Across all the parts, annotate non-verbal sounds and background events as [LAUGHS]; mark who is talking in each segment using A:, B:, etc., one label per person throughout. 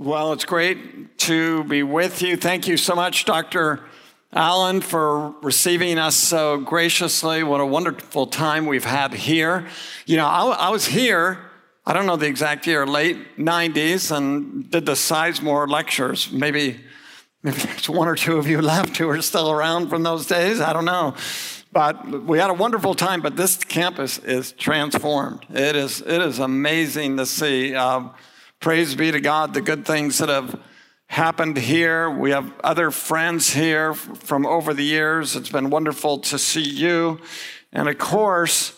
A: Well, it's great to be with you. Thank you so much, Dr. Allen, for receiving us so graciously. What a wonderful time we've had here. You know, I, I was here, I don't know the exact year, late 90s, and did the Sizemore lectures. Maybe, maybe there's one or two of you left who are still around from those days. I don't know. But we had a wonderful time, but this campus is transformed. It is, it is amazing to see. Uh, praise be to God, the good things that have happened here. We have other friends here from over the years. It's been wonderful to see you. And of course,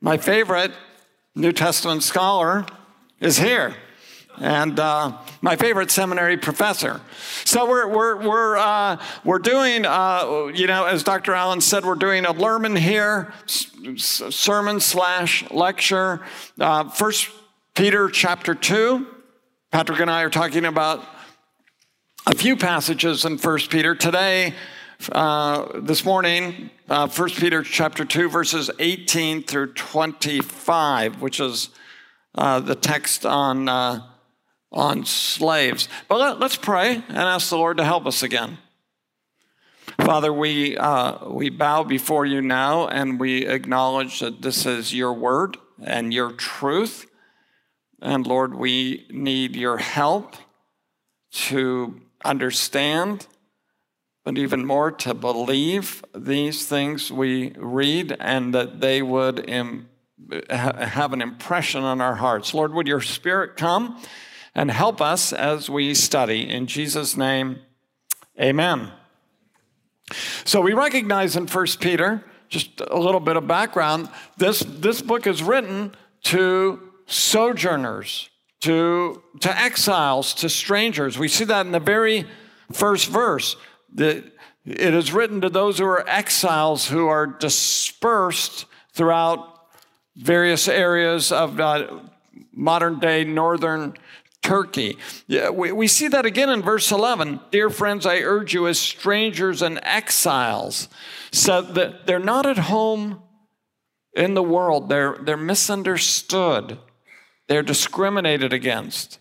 A: my favorite New Testament scholar is here. And uh, my favorite seminary professor. So we're, we're, we're, uh, we're doing, uh, you know, as Dr. Allen said, we're doing a Lerman here, sermon slash lecture. Uh, First Peter chapter 2. Patrick and I are talking about a few passages in 1 Peter. Today, uh, this morning, uh, 1 Peter chapter 2, verses 18 through 25, which is uh, the text on, uh, on slaves. But let, us pray and ask the Lord to help us again. Father, we, uh, we bow before you now and we acknowledge that this is your word and your truth. And Lord, we need your help to understand, but even more to believe these things we read and that they would Im- have an impression on our hearts. Lord, would your Spirit come and help us as we study? In Jesus' name, amen. So we recognize in 1 Peter, just a little bit of background, this, this book is written to sojourners to, to exiles, to strangers. We see that in the very first verse. It is written to those who are exiles who are dispersed throughout various areas of uh, modern day northern Turkey. Yeah, we, we see that again in verse 11. Dear friends, I urge you as strangers and exiles, so that they're not at home in the world, they're, they're misunderstood. They're discriminated against.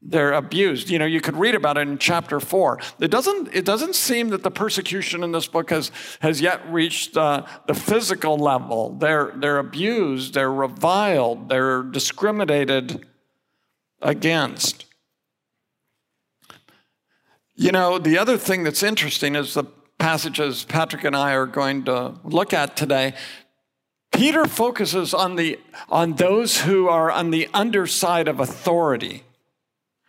A: They're abused. You know, you could read about it in chapter four. It doesn't, it doesn't seem that the persecution in this book has, has yet reached uh, the physical level. They're, they're abused, they're reviled, they're discriminated against. You know, the other thing that's interesting is the passages Patrick and I are going to look at today Peter focuses on, the, on those who are on the underside of authority.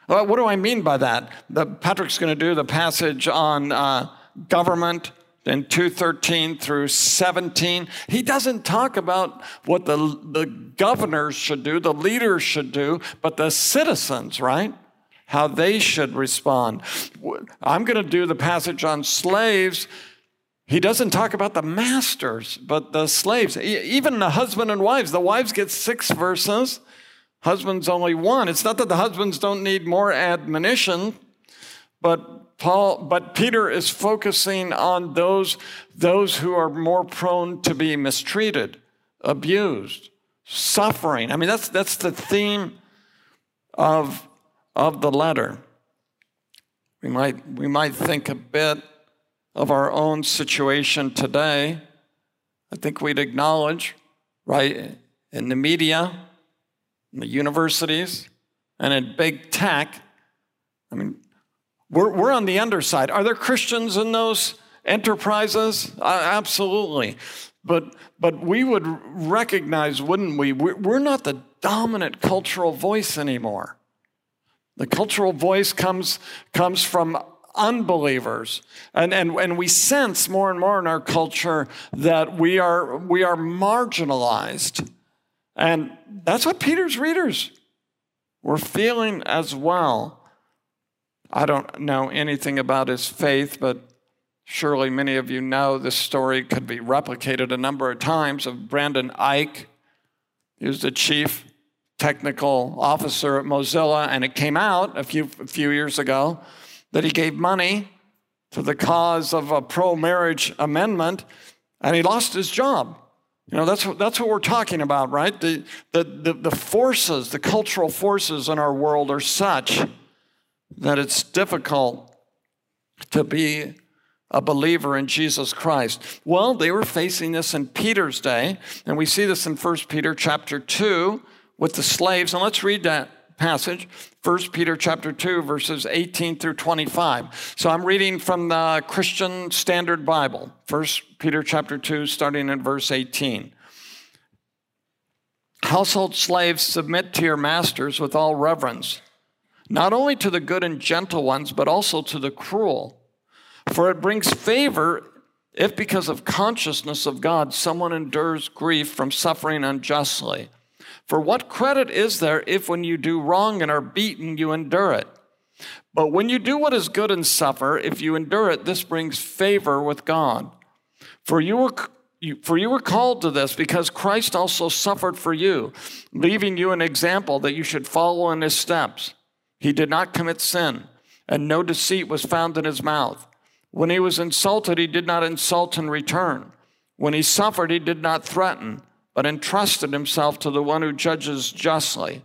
A: Well, what do I mean by that? The, Patrick's going to do the passage on uh, government in 213 through 17. He doesn't talk about what the, the governors should do, the leaders should do, but the citizens, right? How they should respond. I'm going to do the passage on slaves he doesn't talk about the masters, but the slaves. Even the husband and wives. The wives get six verses, husbands only one. It's not that the husbands don't need more admonition, but Paul, but Peter is focusing on those, those who are more prone to be mistreated, abused, suffering. I mean, that's, that's the theme of, of the letter. We might, we might think a bit of our own situation today, I think we'd acknowledge, right, in the media, in the universities, and in big tech, I mean, we're, we're on the underside. Are there Christians in those enterprises? Uh, absolutely. But, but we would recognize, wouldn't we? We're, we're not the dominant cultural voice anymore. The cultural voice comes, comes from unbelievers. And, and, and we sense more and more in our culture that we are, we are marginalized. And that's what Peter's readers were feeling as well. I don't know anything about his faith, but surely many of you know this story could be replicated a number of times of Brendan Eich. He was the chief technical officer at Mozilla, and it came out a few, a few years ago that he gave money to the cause of a pro marriage amendment and he lost his job. You know, that's, that's what we're talking about, right? The, the, the, the forces, the cultural forces in our world are such that it's difficult to be a believer in Jesus Christ? Well, they were facing this in Peter's day, and we see this in 1 Peter chapter 2 with the slaves. And let's read that passage. 1 Peter chapter 2 verses 18 through 25. So I'm reading from the Christian Standard Bible. 1 Peter chapter 2 starting at verse 18. Household slaves submit to your masters with all reverence, not only to the good and gentle ones, but also to the cruel. For it brings favor if, because of consciousness of God, someone endures grief from suffering unjustly. For what credit is there if, when you do wrong and are beaten, you endure it? But when you do what is good and suffer, if you endure it, this brings favor with God. For you were for you were called to this because Christ also suffered for you, leaving you an example that you should follow in his steps. He did not commit sin, and no deceit was found in his mouth. When he was insulted, he did not insult in return. When he suffered, he did not threaten, but entrusted himself to the one who judges justly.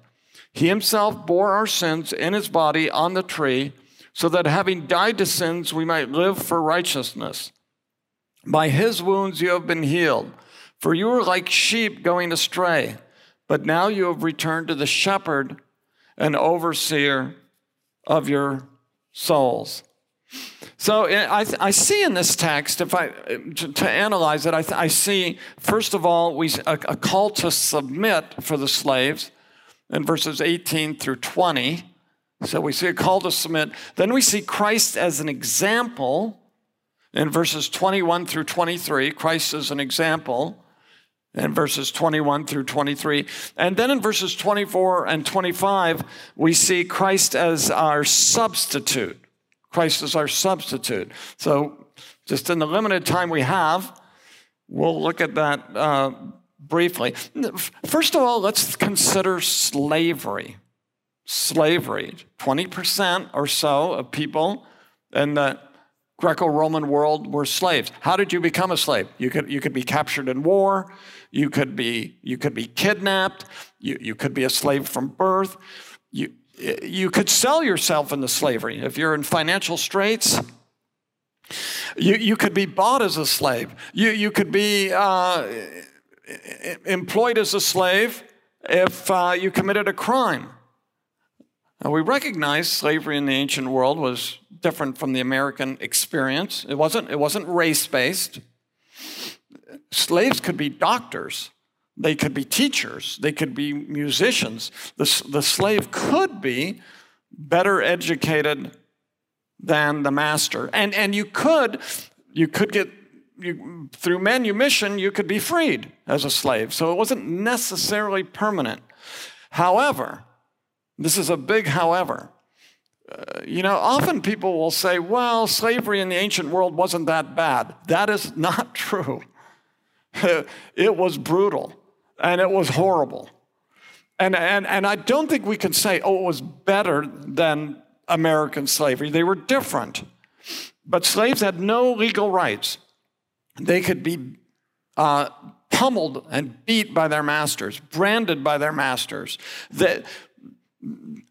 A: He himself bore our sins in his body on the tree, so that having died to sins, we might live for righteousness. By his wounds you have been healed, for you were like sheep going astray, but now you have returned to the shepherd and overseer of your souls. So I, I, see in this text, if I to, to analyze it, I, I, see first of all we a, a, call to submit for the slaves in verses 18 through 20. So we see a call to submit. Then we see Christ as an example in verses 21 through 23. Christ is an example in verses 21 through 23. And then in verses 24 and 25, we see Christ as our substitute. Christ is our substitute. So, just in the limited time we have, we'll look at that uh, briefly. First of all, let's consider slavery. Slavery. 20% or so of people in the Greco Roman world were slaves. How did you become a slave? You could, you could be captured in war, you could be, you could be kidnapped, you, you could be a slave from birth. You, you could sell yourself into slavery. If you're in financial straits, you, you could be bought as a slave. You, you could be uh, employed as a slave if uh, you committed a crime. Now, we recognize slavery in the ancient world was different from the American experience. It wasn't, it wasn't race based. Slaves could be doctors, they could be teachers, they could be musicians. The, the slave could be better educated than the master. And, and you could, you could get, you, through manumission, you could be freed as a slave. So it wasn't necessarily permanent. However, this is a big however. Uh, you know, often people will say, well, slavery in the ancient world wasn't that bad. That is not [LAUGHS] true. [LAUGHS] it was brutal and it was horrible. And, and, and I don't think we can say, oh, it was better than American slavery. They were different. But slaves had no legal rights. They could be uh, pummeled and beat by their masters, branded by their masters. They,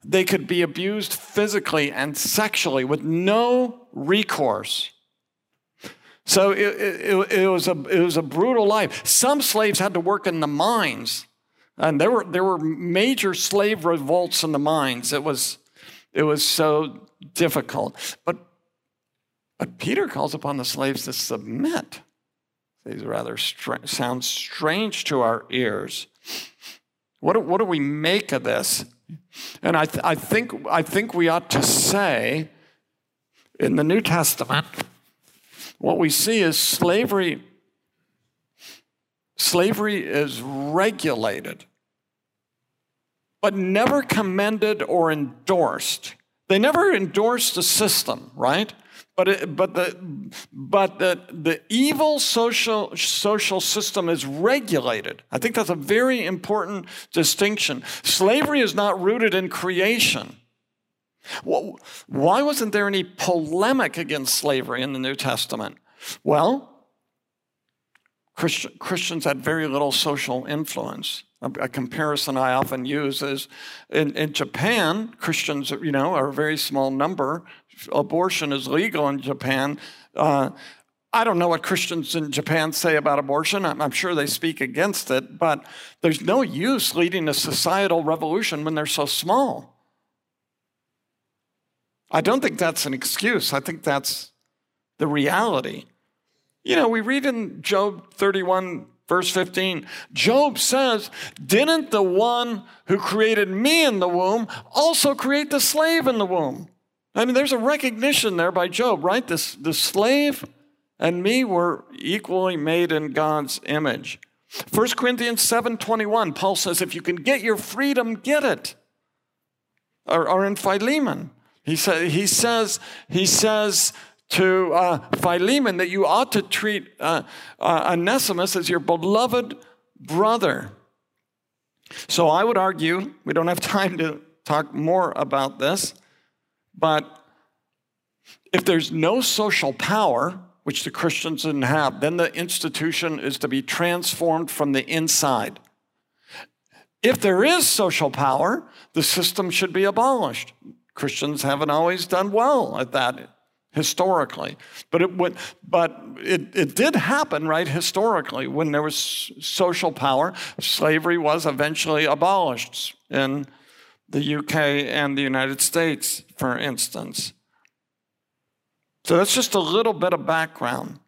A: they could be abused physically and sexually with no recourse. So it, it, it, was a, it was a brutal life. Some slaves had to work in the mines, and there were, there were major slave revolts in the mines. It was, it was so difficult. But, but Peter calls upon the slaves to submit. These rather str- sound strange to our ears. What do, what do we make of this? And I, th- I, think, I think we ought to say in the New Testament, what we see is slavery slavery is regulated but never commended or endorsed they never endorsed the system right but, it, but, the, but the, the evil social, social system is regulated. I think that's a very important distinction. Slavery is not rooted in creation. Why wasn't there any polemic against slavery in the New Testament? Well, Christians had very little social influence. A, a comparison I often use is in, in Japan, Christians, you know, are a very small number. Abortion is legal in Japan. Uh, I don't know what Christians in Japan say about abortion. I'm, I'm, sure they speak against it, but there's no use leading a societal revolution when they're so small. I don't think that's an excuse. I think that's the reality. You know, we read in Job 31, verse 15, Job says, Didn't the one who created me in the womb also create the slave in the womb? I mean, there's a recognition there by Job, right? This, the slave and me were equally made in God's image. 1 Corinthians 7:21, Paul says, if you can get your freedom, get it. Or, or in Philemon, he, sa- he says, he says to uh, Philemon that you ought to treat uh, uh, Onesimus as your beloved brother. So I would argue, we don't have [LAUGHS] time to talk more about this, but if there's no social power, which the Christians didn't have, then the institution is to be transformed from the inside. If there is social power, the system should be abolished. Christians haven't always done well at that historically. But it, but it, it did happen, right, historically. When there was social power, slavery was eventually abolished in the UK and the United States, for instance. So that's just a little bit of background.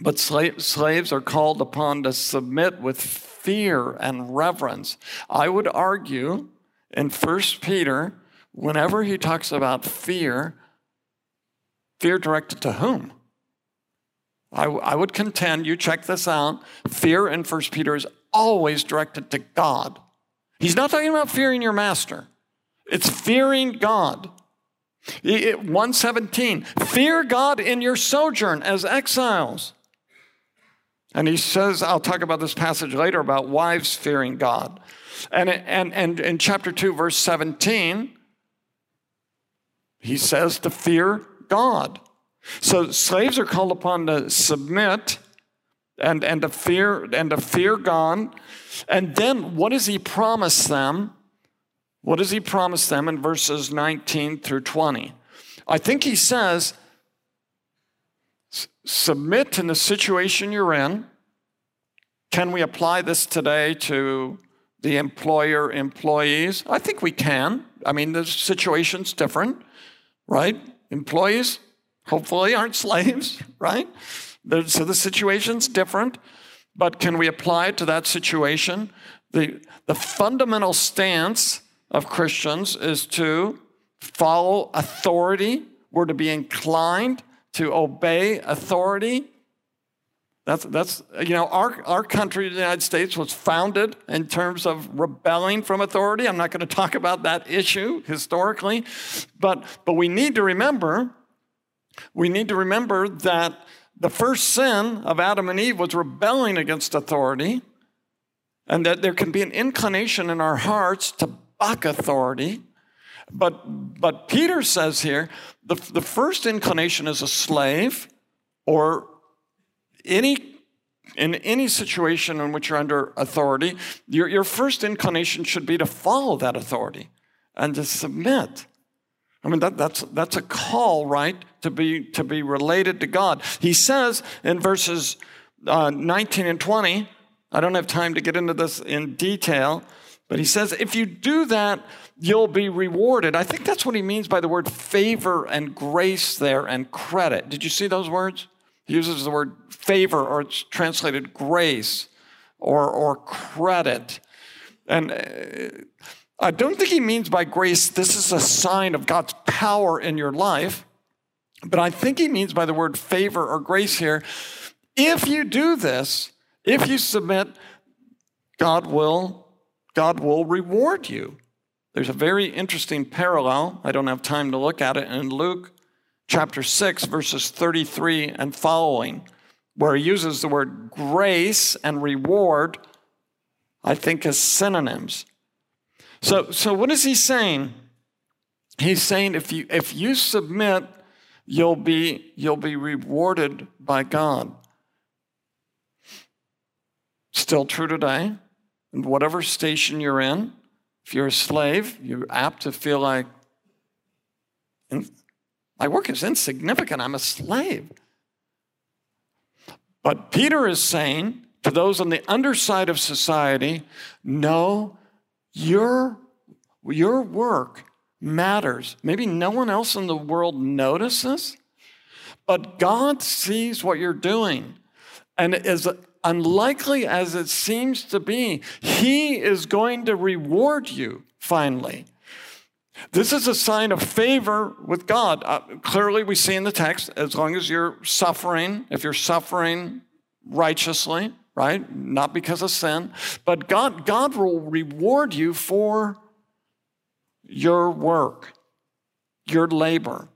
A: But slaves are called upon to submit with fear and reverence. I would argue in 1 Peter, whenever he talks about fear, fear directed to whom? I, I would contend, you check this out, fear in 1 Peter is always directed to God. He's not talking about fearing your master, it's fearing God. 117, fear God in your sojourn as exiles. And he says, I'll talk about this passage later about wives fearing God. And, and, and in chapter 2, verse 17, he says to fear God. So slaves are called upon to submit and, and to fear and to fear God. And then what does he promise them? What does he promise them in verses 19 through 20? I think he says, submit in the situation you're in. Can we apply this today to the employer employees? I think we can. I mean, the situation's different, right? Employees hopefully aren't slaves, [LAUGHS] right? So the situation's different, but can we apply it to that situation? The, the fundamental stance of Christians is to follow authority. We're to be inclined to obey authority. That's, that's you know, our, our country, the United States, was founded in terms of rebelling from authority. I'm not going to talk about that issue historically, but, but we need to remember, we need to remember that the first sin of Adam and Eve was rebelling against authority, and that there can be an inclination in our hearts to buck authority. But, but Peter says here the, the first inclination is a slave or any in any situation in which you're under authority, your, your first inclination should be to follow that authority and to submit. I mean, that, that's, that's a call, right, to be, to be related to God. He says in verses uh, 19 and 20, I don't have time to get into this in detail, but he says, if you do that, you'll be rewarded. I think that's what he means by the word favor and grace there and credit. Did you see those words? He uses the word favor, or it's translated grace or, or credit. And uh, I don't think he means by grace, this is a sign of God's power in your life. But I think he means by the word favor or grace here, if you do this, if you submit, God will God will reward you. There's a very interesting parallel. I don't have time to look at it in Luke chapter 6, verses 33 and following, where he uses the word grace and reward, I think, as synonyms. So, so what is he saying? He's saying if you, if you submit, you'll be, you'll be rewarded by God. still true today. And whatever station you're in, if you're a slave, you're apt to feel like my work is insignificant. I'm a slave. But Peter is saying to those on the underside of society, no, your, your work matters. Maybe no one else in the world notices, but God sees what you're doing. And as unlikely as it seems to be, He is going to reward you finally. This is a sign of favor with God. Uh, clearly, we see in the text, as long as you're suffering, if you're suffering righteously, right? Not because of sin, but God, God will reward you for your work, your labor,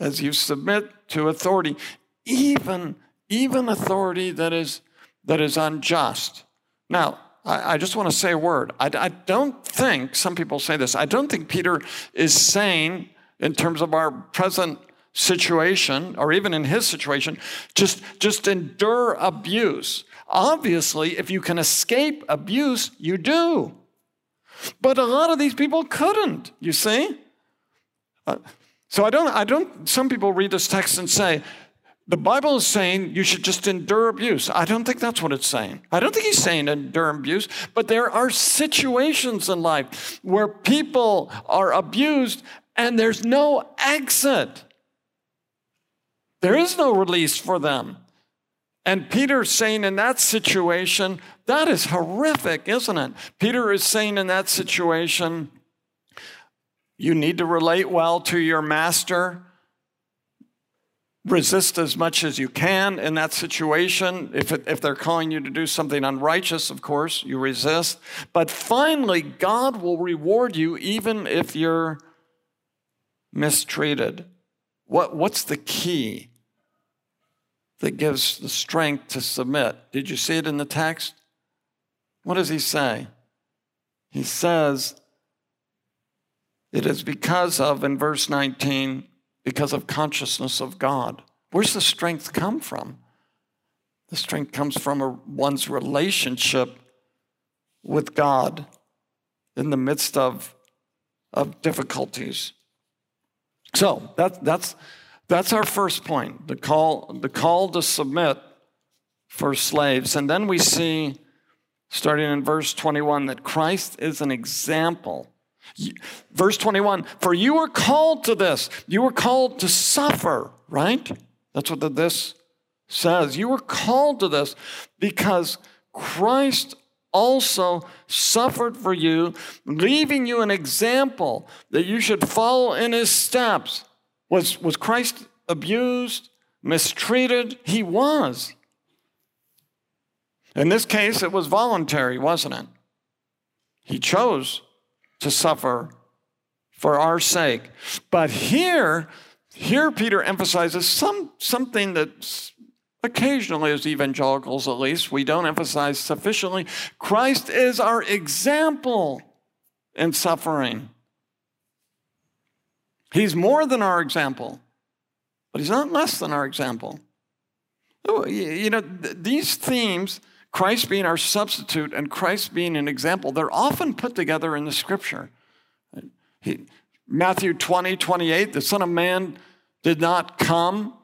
A: as you submit to authority, even, even authority that is, that is unjust. Now, I, I just want to say a word. I, I don't think, some people say this, I don't think Peter is saying, in terms of our present situation, or even in his situation, just, just endure abuse. Obviously, if you can escape abuse, you do. But a lot of these people couldn't, you see? Uh, so I don't, I don't, some people read this text and say, the Bible is saying you should just endure abuse. I don't think that's what it's saying. I don't think he's saying endure abuse, but there are situations in life where people are abused and there's no exit. There is no release for them. And Peter's saying in that situation, that is horrific, isn't it? Peter is saying in that situation, you need to relate well to your master resist as much as you can in that situation. If, it, if they're calling you to do something unrighteous, of course, you resist. But finally, God will reward you even if you're mistreated. What, what's the key that gives the strength to submit? Did you see it in the text? What does he say? He says, it is because of, in verse 19, because of consciousness of God. Where's the strength come from? The strength comes from a, one's relationship with God in the midst of, of difficulties. So that, that's, that's our first point the call, the call to submit for slaves. And then we see, starting in verse 21, that Christ is an example Verse 21 For you were called to this. You were called to suffer, right? That's what the, this says. You were called to this because Christ also suffered for you, leaving you an example that you should follow in his steps. Was, was Christ abused, mistreated? He was. In this case, it was voluntary, wasn't it? He chose to suffer for our sake. But here, here Peter emphasizes some, something that occasionally, as evangelicals at least, we don't emphasize sufficiently. Christ is our example in suffering. He's more than our example, but he's not less than our example. Oh, you know, these themes Christ being our substitute and Christ being an example, they're often put together in the scripture. He, Matthew 20, 28, the Son of Man did not come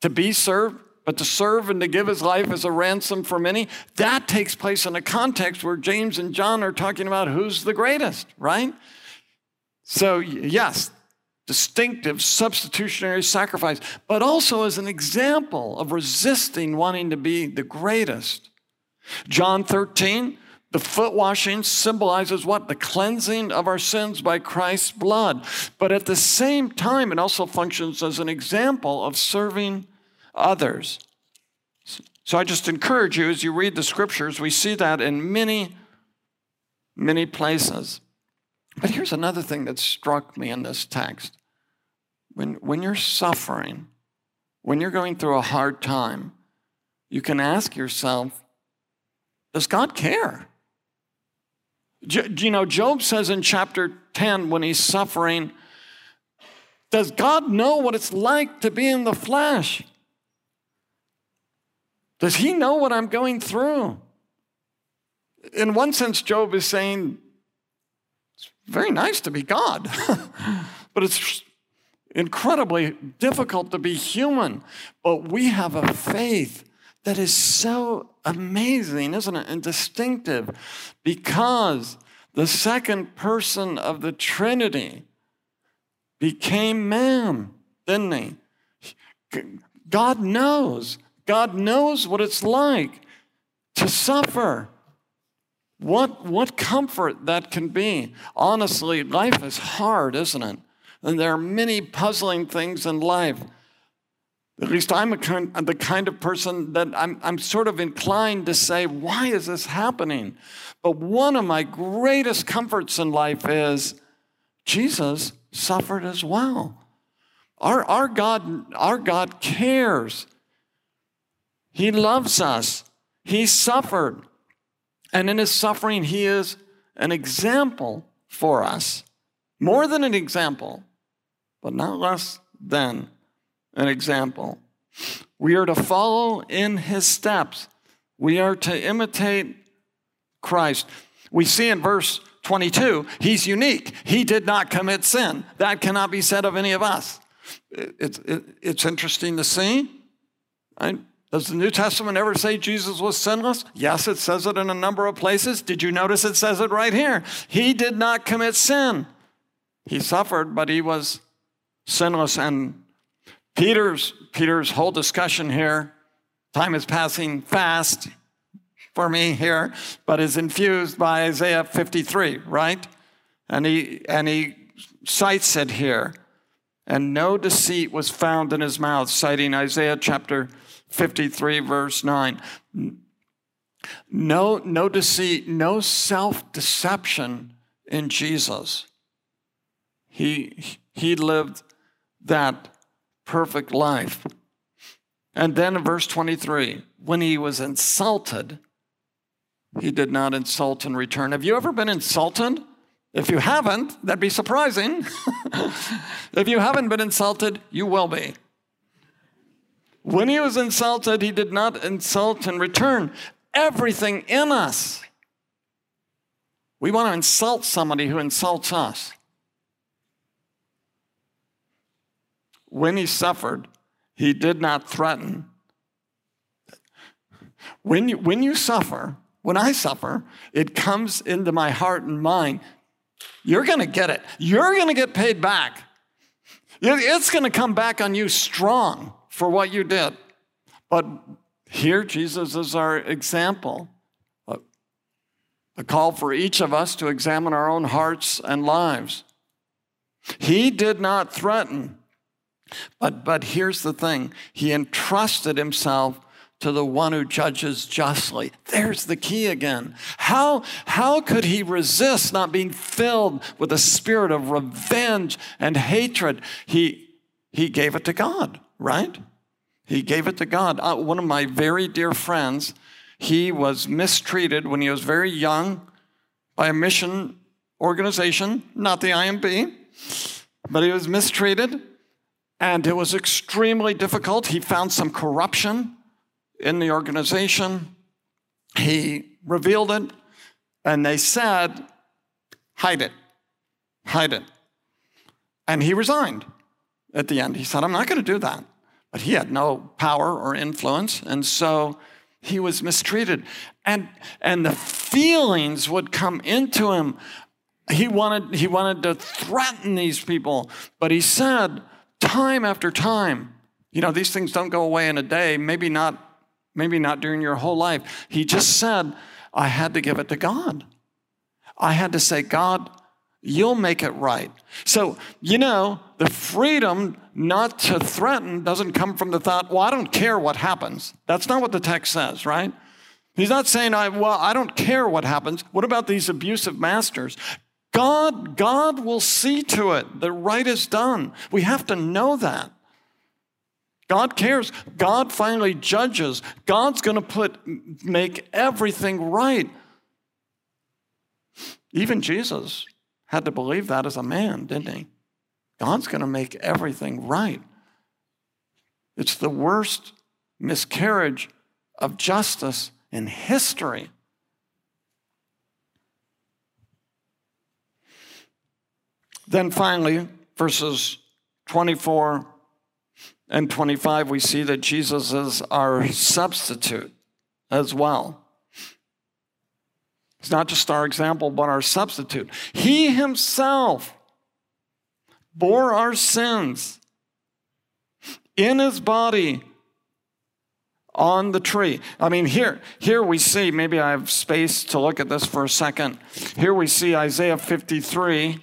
A: to be served, but to serve and to give his life as a ransom for many. That takes place in a context where James and John are talking about who's the greatest, right? So, yes, distinctive substitutionary sacrifice, but also as an example of resisting wanting to be the greatest. John 13, the foot washing symbolizes what? The cleansing of our sins by Christ's blood. But at the same time, it also functions as an example of serving others. So I just encourage you as you read the scriptures, we see that in many, many places. But here's another thing that struck me in this text. When, when you're suffering, when you're going through a hard time, you can ask yourself, does God care? You know, Job says in chapter 10 when he's suffering, Does God know what it's like to be in the flesh? Does he know what I'm going through? in one sense, Job is saying, very nice to be God, [LAUGHS] but it's incredibly difficult to be human. But we have a faith that is so amazing, isn't it? And distinctive because the second person of the Trinity became man, didn't he? God knows. God knows what it's like to suffer. What, what comfort that can be. Honestly, life is hard, isn't it? And there are many puzzling things in life. At least I'm kind, the kind of person that I'm, I'm sort of inclined to say, why is this happening? But one of my greatest comforts in life is Jesus suffered as well. Our, our, God, our God cares. He loves us. He suffered. And in his suffering, he is an example for us. More than an example, but not less than an example. We are to follow in his steps. We are to imitate Christ. We see in verse 22, he's unique. He did not commit sin. That cannot be said of any of us. It's, it's interesting to see. Right? Does the New Testament ever say Jesus was sinless? Yes, it says it in a number of places. Did you notice it says it right here? He did not commit sin. He suffered, but he was sinless. And Peter's, Peter's whole discussion here, time is passing fast for me here, but is infused by Isaiah 53, right? And he, and he cites it here. And no deceit was found in his mouth, citing Isaiah chapter 53, verse 9. No, no deceit, no self deception in Jesus. He, he lived that perfect life. And then in verse 23, when he was insulted, he did not insult in return. Have you ever been insulted? If you haven't, that'd be surprising. [LAUGHS] if you haven't been insulted, you will be. When he was insulted, he did not insult in return. Everything in us. We want to insult somebody who insults us. When he suffered, he did not threaten. When you, when you suffer, when I suffer, it comes into my heart and mind. You're going to get it. You're going to get paid back. It's going to come back on you strong for what you did. But here, Jesus is our example. A call for each of us to examine our own hearts and lives. He did not threaten, but, but here's the thing He entrusted Himself to the one who judges justly. There's the key again. How, how could he resist not being filled with a spirit of revenge and hatred? He, he gave it to God, right? He gave it to God. Uh, one of my very dear friends, he was mistreated when he was very young by a mission organization, not the IMB, but he was mistreated and it was extremely difficult. He found some corruption in the organization. He revealed it, and they said, hide it, hide it. And he resigned at the end. He said, I'm not going to do that. But he had no power or influence, and so he was mistreated. And, and the feelings would come into him. He wanted, he wanted to threaten these people, but he said, time after time, you know, these things don't go away in a day, maybe not maybe not during your whole life. He just said, I had to give it to God. I had to say, God, you'll make it right. So, you know, the freedom not to threaten doesn't come from the thought, well, I don't care what happens. That's not what the text says, right? He's not saying, I, well, I don't care what happens. What about these abusive masters? God, God will see to it that right is done. We have to know that. God cares. God finally judges. God's going to put make everything right. Even Jesus had to believe that as a man, didn't he? God's going to make everything right. It's the worst miscarriage of justice in history. Then finally, verses 24 and 25, we see that Jesus is our substitute as well. He's not just our example, but our substitute. He himself bore our sins in his body on the tree. I mean, here, here we see, maybe I have space to look at this for a second. Here we see Isaiah 53.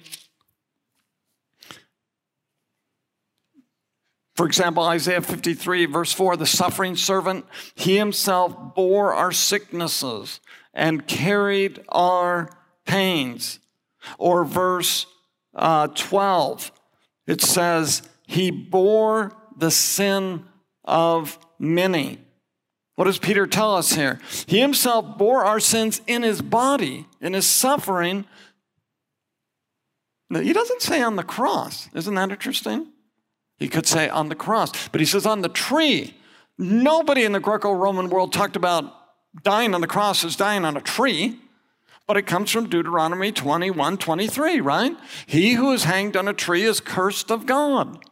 A: For example, Isaiah 53, verse 4 the suffering servant, he himself bore our sicknesses and carried our pains. Or verse uh, 12, it says, he bore the sin of many. What does Peter tell us here? He himself bore our sins in his body, in his suffering. He doesn't say on the cross. Isn't that interesting? He could say on the cross, but he says on the tree. Nobody in the Greco Roman world talked about dying on the cross is dying on a tree, but it comes from Deuteronomy 21 23, right? He who is hanged on a tree is cursed of God.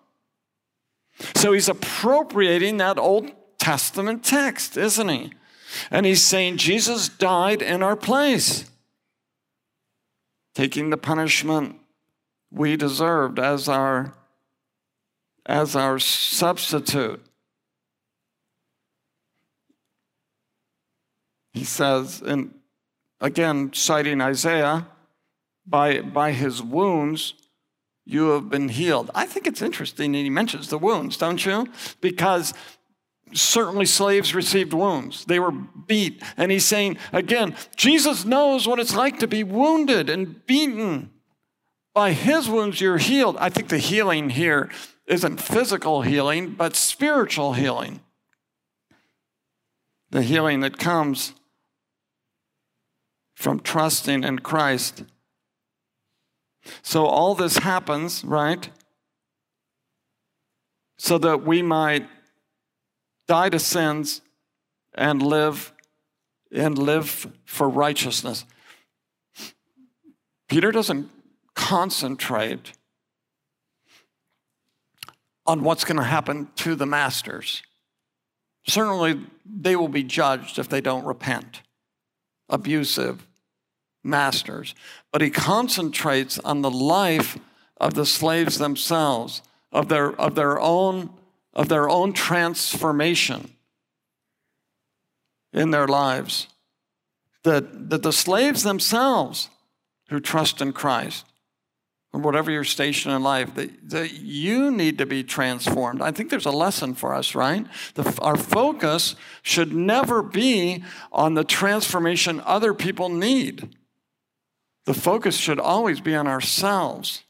A: So he's appropriating that Old Testament text, isn't he? And he's saying Jesus died in our place, taking the punishment we deserved as our, as our substitute. He says, and again, citing Isaiah, by, by his wounds, you have been healed. I think it's interesting that he mentions the wounds, don't you? Because certainly slaves received wounds. They were beat. And he's saying, again, Jesus knows what it's like to be wounded and beaten. By his wounds, you're healed. I think the healing here isn't physical healing, but spiritual healing. The healing that comes from trusting in Christ so all this happens, right? So that we might die to sins and live and live for righteousness. Peter doesn't concentrate on what's going to happen to the masters. Certainly, they will be judged if they don't repent. Abusive, masters, but he concentrates on the life of the slaves themselves, of their, of their, own, of their own transformation in their lives. That, that the slaves themselves who trust in Christ, or whatever your station in life, that, that you need to be transformed. I think there's a lesson for us, right? The, our focus should never be on the transformation other people need. The focus should always be on ourselves,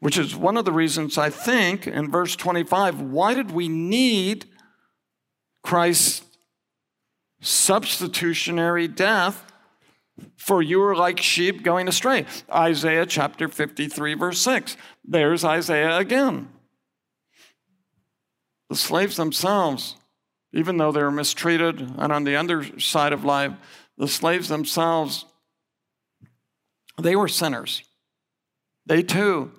A: which is one of the reasons I think in verse 25 why did we need Christ's substitutionary death? For you are like sheep going astray. Isaiah chapter 53, verse 6. There's Isaiah again. The slaves themselves, even though they were mistreated and on the underside of life, the slaves themselves they were sinners. They too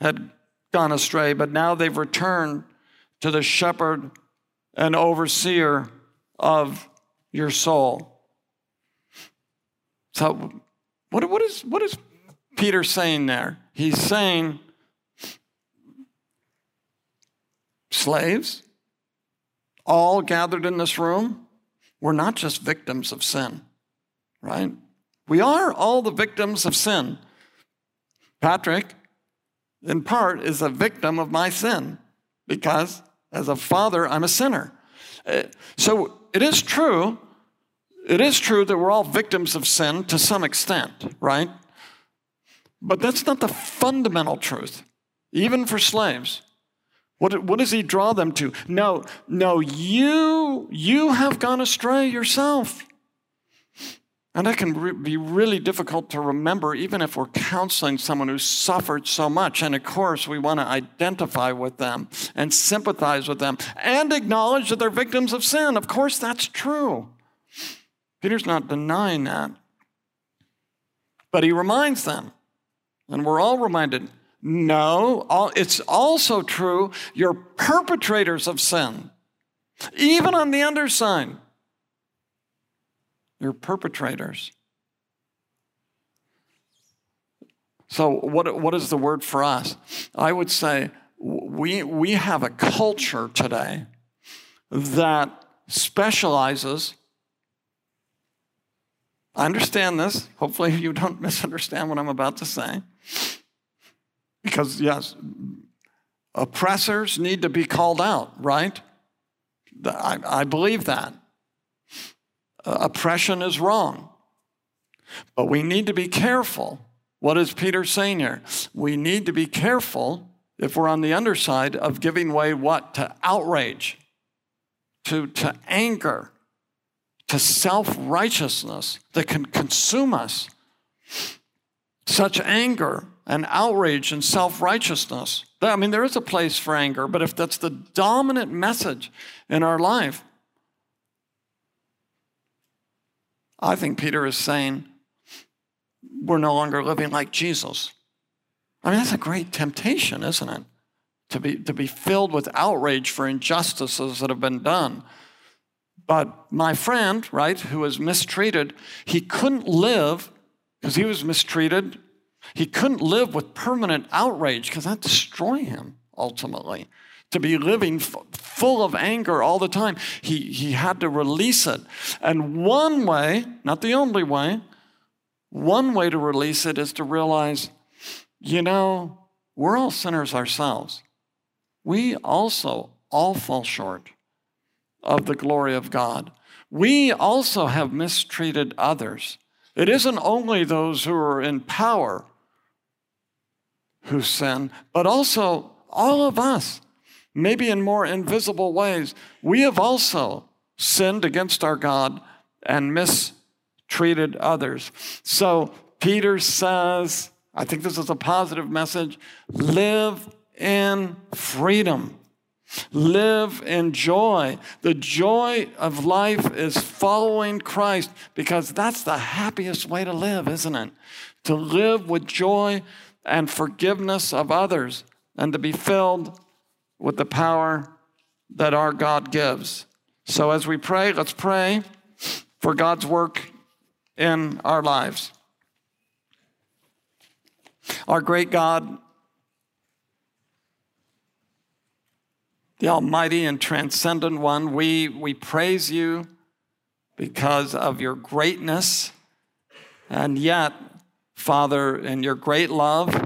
A: had gone astray, but now they've returned to the shepherd and overseer of your soul. So, what, what, is, what is Peter saying there? He's saying, slaves, all gathered in this room, we're not just victims of sin, right? We are all the victims of sin. Patrick, in part, is a victim of my sin because as a father, I'm a sinner. Uh, so it is true, it is true that we're all victims of sin to some extent, right? But that's not the fundamental truth, even for slaves. What, what does he draw them to? No, no, you, you have gone astray yourself. And that can re- be really difficult to remember, even if we're counseling someone who's suffered so much. And of course, we want to identify with them and sympathize with them and acknowledge that they're victims of sin. Of course, that's true. Peter's not denying that. But he reminds them And we're all reminded no, it's also true you're perpetrators of sin. Even on the underside, you're perpetrators. So, what, what is the word for us? I would say we, we have a culture today that specializes. I understand this. Hopefully, you don't [LAUGHS] misunderstand what I'm about to say. Because, yes, oppressors need to be called out, right? I, I believe that. Uh, oppression is wrong. But we need to be careful. What is Peter saying here? We need to be careful if we're on the underside of giving way what? To outrage, to, to anger, to self righteousness that can consume us. Such anger and outrage and self righteousness. I mean, there is a place for anger, but if that's the dominant message in our life, I think Peter is saying we're no longer living like Jesus. I mean, that's a great temptation, isn't it? To be, to be filled with outrage for injustices that have been done. But my friend, right, who was mistreated, he couldn't live because he was mistreated he couldn't live with permanent outrage because that destroy him ultimately. To be living f- full of anger all the time, he, he had to release it. And one way, not the only way, one way to release it is to realize, you know, we're all sinners ourselves. We also all fall short of the glory of God. We also have mistreated others. It isn't only those who are in power who sin, but also all of us, maybe in more invisible ways. We have also sinned against our God and mistreated others. So Peter says, I think this is a positive message live in freedom. Live in joy. The joy of life is following Christ because that's the happiest way to live, isn't it? To live with joy and forgiveness of others, and to be filled with the power that our God gives. So, as we pray, let's pray for God's work in our lives. Our great God, the Almighty and Transcendent One, we, we praise you because of your greatness, and yet Father, in your great love,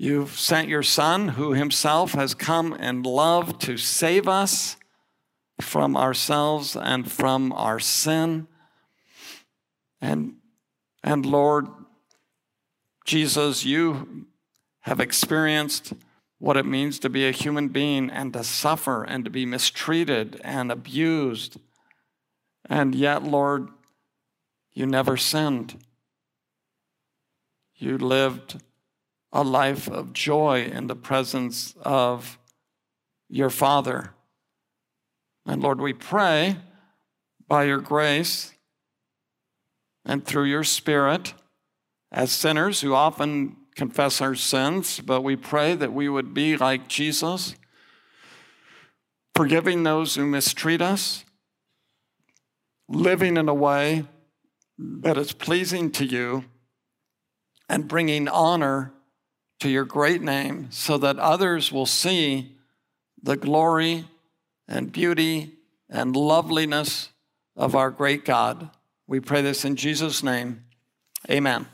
A: you've sent your Son, who himself has come in love to save us from ourselves and from our sin. And, and Lord Jesus, you have experienced what it means to be a human being and to suffer and to be mistreated and abused. And yet, Lord, you never sinned. You lived a life of joy in the presence of your Father. And Lord, we pray by your grace and through your Spirit, as sinners who often confess our sins, but we pray that we would be like Jesus, forgiving those who mistreat us, living in a way that is pleasing to you and bringing honor to your great name so that others will see the glory and beauty and loveliness of our great God. We pray this in Jesus' name. Amen.